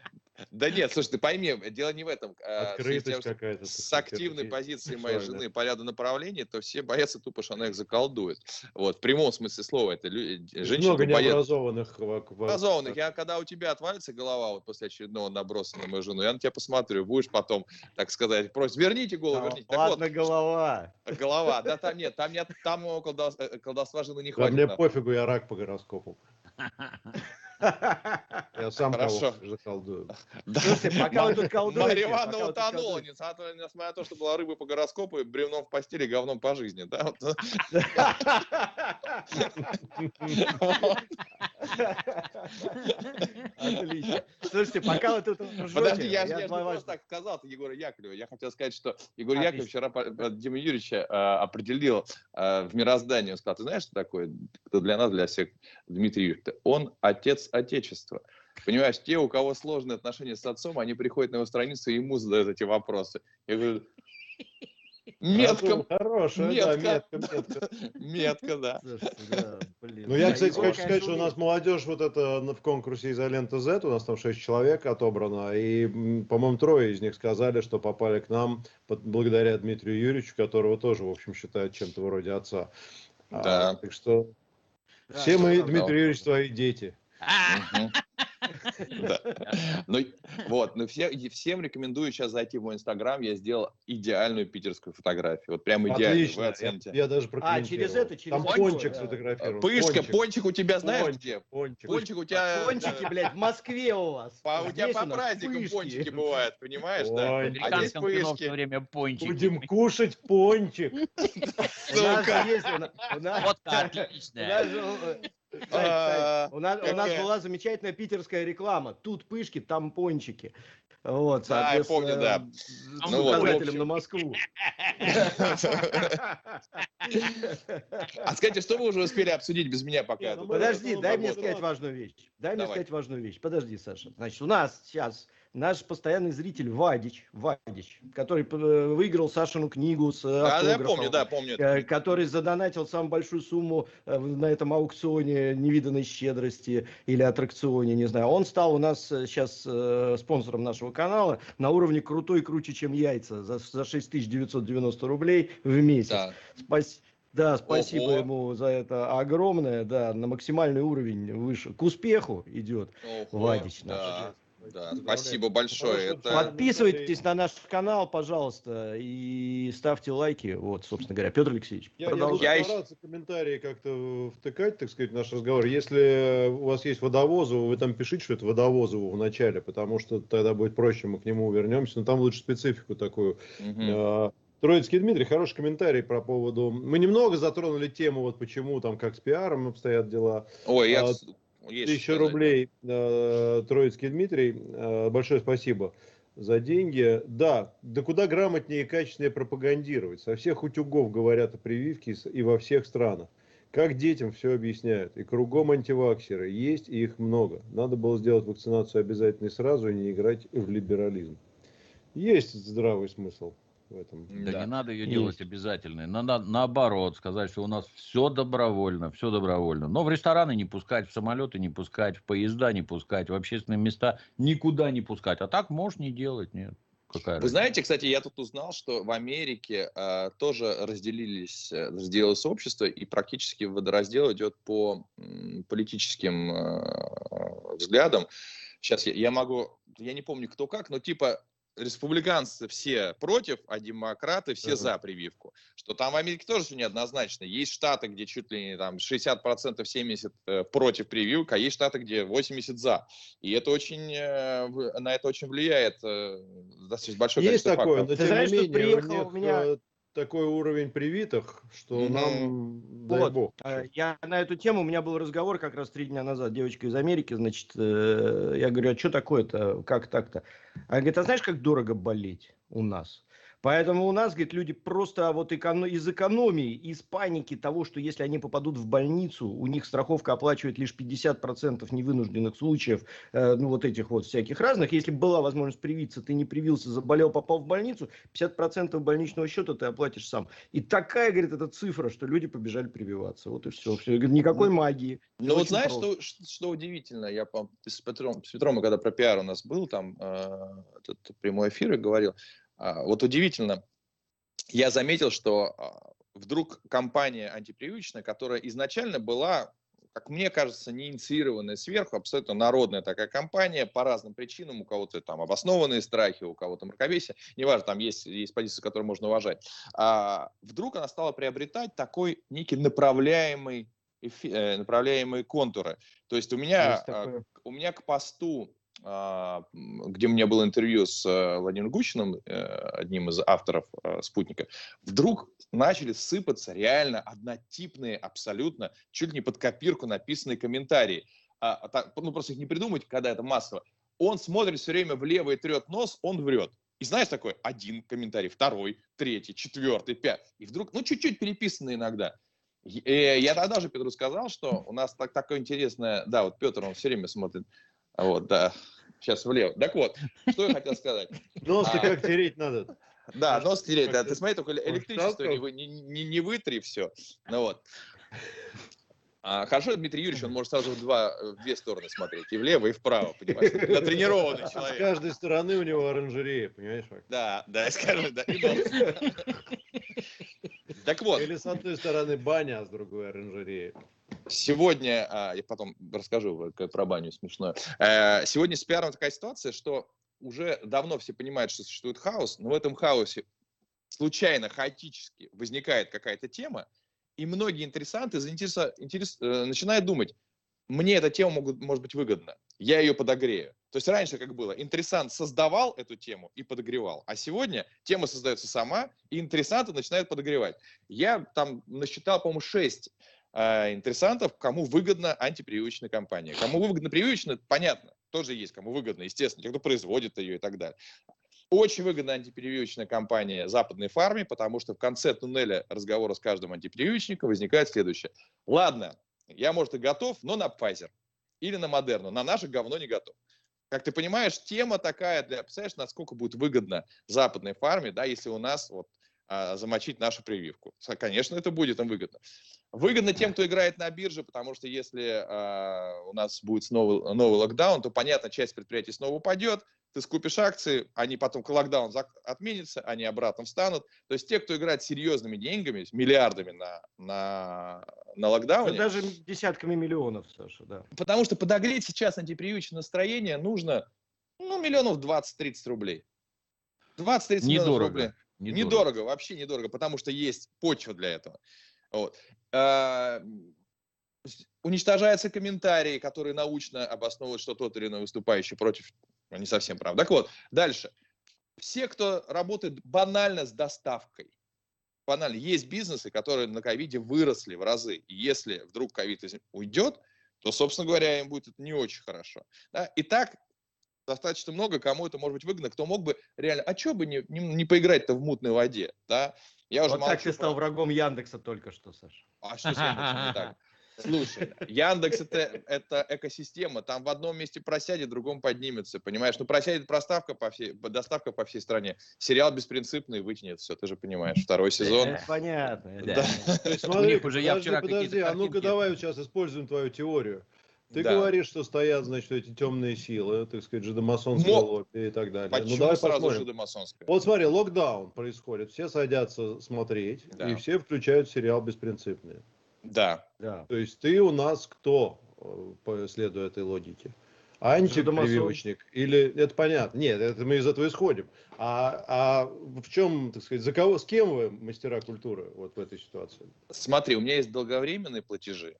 Да нет, слушай, ты пойми, дело не в этом. А, Открытость какая-то. С активной позиции моей жены по ряду направлений, то все боятся тупо, что она их заколдует. Вот, в прямом смысле слова. Это женщины Много необразованных. Образованных. Я, когда у тебя отвалится голова вот после очередного наброса на мою жену, я на тебя посмотрю, будешь потом, так сказать, просить, верните голову, верните. Ладно, голова. Голова. Да, там нет, там нет, там колдовства, колдовства жены не хватит. Да мне пофигу, я рак по гороскопу. Я сам Хорошо. кого заколдую. Да. Слушайте, пока вы тут колдуете... Марья Ивановна утонула, несмотря на то, что была рыбой по гороскопу, и бревном в постели, говном по жизни. Да? Отлично. Слушайте, пока вы тут Подожди, я, я, я не просто так сказал Егора Яковлева. Я хотел сказать, что Егор. Яковлев вчера Дима Юрьевича а, определил а, в мироздании. Он сказал, ты знаешь, что такое? Кто для нас, для всех Дмитрий Юрьевич? Он отец Отечества. Понимаешь, те, у кого сложные отношения с отцом, они приходят на его страницу и ему задают эти вопросы. Я говорю, Метко. Хорошая, метко, да, метко, метко. Метко, да. Ну, я, кстати, хочу сказать, что у нас молодежь вот это в конкурсе «Изолента Z», у нас там 6 человек отобрано, и, по-моему, трое из них сказали, что попали к нам благодаря Дмитрию Юрьевичу, которого тоже, в общем, считают чем-то вроде отца. А, да. Так что все мы, Дмитрий Юрьевич, твои дети. Ну, вот, ну, все, всем рекомендую сейчас зайти в мой инстаграм, я сделал идеальную питерскую фотографию, вот прям идеальную, вы оцените. Я даже А, через это, через Там пончик сфотографировал. Пышка, пончик у тебя знаешь где? Пончик у тебя... Пончики, блядь, в Москве у вас. У тебя по праздникам пончики бывают, понимаешь, да? А здесь пышки. время пончики. Будем кушать пончик. У нас есть... А, у нас, была замечательная питерская реклама. Тут пышки, там пончики. Вот, да, я помню, да. С ну, указателем на Москву. А скажите, что вы уже успели обсудить без меня пока? Ну Подожди, дай мне сказать важную вещь. Дай мне сказать важную вещь. Подожди, Саша. Значит, у нас сейчас наш постоянный зритель Вадич, Вадич, который э, выиграл Сашину книгу с Да, да, я помню, да, помню. Э, который задонатил самую большую сумму э, на этом аукционе невиданной щедрости или аттракционе, не знаю. Он стал у нас сейчас спонсором нашего канала на уровне крутой, круче, чем яйца, за, за 6990 рублей в месяц. Да. Спасибо. Да, спасибо Ого. ему за это огромное, да, на максимальный уровень выше. К успеху идет Ого, Вадич наш. Да. Да, спасибо большое. Это... Подписывайтесь на наш канал, пожалуйста, и ставьте лайки. Вот, собственно говоря, Петр Алексеевич, я, продолжай. Я буду стараться комментарии как-то втыкать, так сказать, в наш разговор. Если у вас есть Водовозово, вы там пишите, что это Водовозово в начале, потому что тогда будет проще, мы к нему вернемся. Но там лучше специфику такую. Угу. Троицкий Дмитрий, хороший комментарий про поводу... Мы немного затронули тему, вот почему там, как с пиаром обстоят дела. Ой, я а, есть Тысяча рублей, э, Троицкий Дмитрий, э, большое спасибо за деньги. Да, да куда грамотнее и качественнее пропагандировать. Со всех утюгов говорят о прививке и во всех странах. Как детям все объясняют. И кругом антиваксеры есть, и их много. Надо было сделать вакцинацию обязательной сразу и не играть в либерализм. Есть здравый смысл в этом. Да, да. не надо ее Есть. делать обязательной. Надо наоборот сказать, что у нас все добровольно, все добровольно. Но в рестораны не пускать, в самолеты не пускать, в поезда не пускать, в общественные места никуда не пускать. А так можешь не делать, нет. Какая Вы разница? знаете, кстати, я тут узнал, что в Америке э, тоже разделились, э, разделилось общество, и практически водораздел идет по м, политическим э, взглядам. Сейчас я, я могу, я не помню кто как, но типа республиканцы все против, а демократы все uh-huh. за прививку. Что там в Америке тоже все неоднозначно. Есть штаты, где чуть ли не там 60%, 70% э, против прививок, а есть штаты, где 80% за. И это очень, э, на это очень влияет э, достаточно большое есть количество такое, факторов. но тем не менее, приехал у, них, меня такой уровень привитых, что mm-hmm. нам, дай вот. бог. Э, я на эту тему, у меня был разговор как раз три дня назад, девочка из Америки, значит, э, я говорю, а что такое-то, как так-то? Она говорит, а знаешь, как дорого болеть у нас? Поэтому у нас, говорит, люди просто вот из экономии, из паники того, что если они попадут в больницу, у них страховка оплачивает лишь 50% невынужденных случаев, э, ну вот этих вот всяких разных. Если была возможность привиться, ты не привился, заболел, попал в больницу, 50% больничного счета ты оплатишь сам. И такая, говорит, эта цифра, что люди побежали прививаться. Вот и все. все. Говорит, никакой ну, магии. Ну вот знаешь, что, что удивительно, я с Петром, с Петром, когда про пиар у нас был, там э, этот прямой эфир и говорил, вот удивительно, я заметил, что а, вдруг компания антипрививочная, которая изначально была, как мне кажется, не инициированная сверху, абсолютно народная такая компания, по разным причинам, у кого-то там обоснованные страхи, у кого-то мракобесие, неважно, там есть, есть позиции, которые можно уважать. А вдруг она стала приобретать такой некий направляемый э, направляемые контуры. То есть у меня, есть у меня к посту а, где у меня было интервью с э, Владимиром Гущиным, э, одним из авторов э, «Спутника», вдруг начали сыпаться реально однотипные, абсолютно, чуть ли не под копирку написанные комментарии. А, а ну, просто их не придумать, когда это массово. Он смотрит все время влево и трет нос, он врет. И знаешь, такой один комментарий, второй, третий, четвертый, пятый. И вдруг, ну, чуть-чуть переписано иногда. И я тогда же Петру сказал, что у нас так, такое интересное... Да, вот Петр, он все время смотрит вот, да. Сейчас влево. Так вот, что я хотел сказать. Нос-то а, как тереть надо. Да, нос тереть, да. Ты смотри, только электричество не, не, не, вытри все. Ну вот. А, хорошо, Дмитрий Юрьевич, он может сразу в, два, в две стороны смотреть, и влево, и вправо, понимаешь? Натренированный человек. С каждой стороны у него оранжерея, понимаешь? Да, да, скажем, да. Так вот. Или с одной стороны баня, а с другой оранжерея. Сегодня, а, я потом расскажу про баню смешное. Э, сегодня с пиаром такая ситуация, что уже давно все понимают, что существует хаос, но в этом хаосе случайно, хаотически возникает какая-то тема, и многие интересанты заинтерес... интерес... Э, начинают думать, мне эта тема могут, может быть выгодна, я ее подогрею. То есть раньше как было, интересант создавал эту тему и подогревал, а сегодня тема создается сама, и интересанты начинают подогревать. Я там насчитал, по-моему, 6 э, интересантов, кому выгодна антипрививочная кампания. Кому выгодно прививочная, понятно, тоже есть, кому выгодно, естественно, те, кто производит ее и так далее. Очень выгодна антипрививочная кампания западной фарме, потому что в конце туннеля разговора с каждым антипрививочником возникает следующее. Ладно, я, может, и готов, но на Pfizer или на Модерну. На наше говно не готов. Как ты понимаешь, тема такая для... Представляешь, насколько будет выгодно западной фарме, да, если у нас вот а, замочить нашу прививку. Конечно, это будет им выгодно. Выгодно тем, кто играет на бирже, потому что если э, у нас будет новый, новый локдаун, то, понятно, часть предприятий снова упадет, ты скупишь акции, они потом, локдаун отменится, они обратно встанут. То есть те, кто играет серьезными деньгами, миллиардами на, на, на локдауне... Да даже десятками миллионов, Саша, да. Потому что подогреть сейчас антипрививочное настроение нужно, ну, миллионов 20-30 рублей. 20-30 миллионов рублей. Недорого. недорого, вообще недорого, потому что есть почва для этого. Вот. А, уничтожаются комментарии, которые научно обосновывают, что тот или иной выступающий против не совсем прав. Так вот, дальше. Все, кто работает банально с доставкой, банально, есть бизнесы, которые на ковиде выросли в разы. И если вдруг ковид уйдет, то, собственно говоря, им будет это не очень хорошо. Да? И так достаточно много, кому это может быть выгодно, кто мог бы реально, а что бы не, не, не поиграть-то в мутной воде, да? Я уже вот так ты стал про... врагом Яндекса только что, Саша. А что с Яндексом не так? Слушай, Яндекс это, это экосистема, там в одном месте просядет, в другом поднимется, понимаешь? Ну, просядет проставка по всей, доставка по всей стране. Сериал беспринципный вытянет все, ты же понимаешь, второй сезон. Понятно. Да. Смотри, уже я вчера подожди, а ну-ка давай сейчас используем твою теорию. Ты да. говоришь, что стоят, значит, эти темные силы, так сказать, жидомасонское Но... лобби и так далее. Почему ну, давай сразу посмотрим. жидомасонское? Вот смотри, локдаун происходит, все садятся смотреть, да. и все включают сериал «Беспринципные». Да. да. То есть ты у нас кто, э, следуя этой логике? Антипрививочник? Или это понятно? Нет, это мы из этого исходим. А, а в чем, так сказать, за кого, с кем вы мастера культуры вот в этой ситуации? Смотри, у меня есть долговременные платежи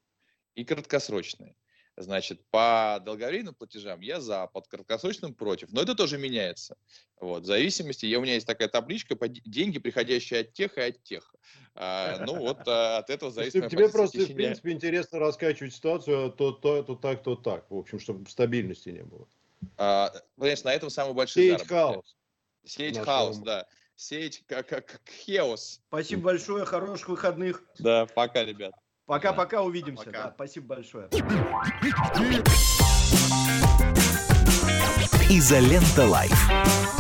и краткосрочные. Значит, по долговременным платежам я за, под краткосрочным против. Но это тоже меняется. Вот, в зависимости, я, у меня есть такая табличка, по деньги, приходящие от тех и от тех. А, ну вот а, от этого зависит. Тебе просто, в принципе, интересно раскачивать ситуацию, то, то, то так, то так. В общем, чтобы стабильности не было. А, конечно, на этом самый большой Сеять хаос. Сеять хаос, да. Сеять как, как, как хеос. Спасибо большое, хороших выходных. Да, пока, ребят. Пока-пока, увидимся. Пока. Да, спасибо большое. Изолента Live.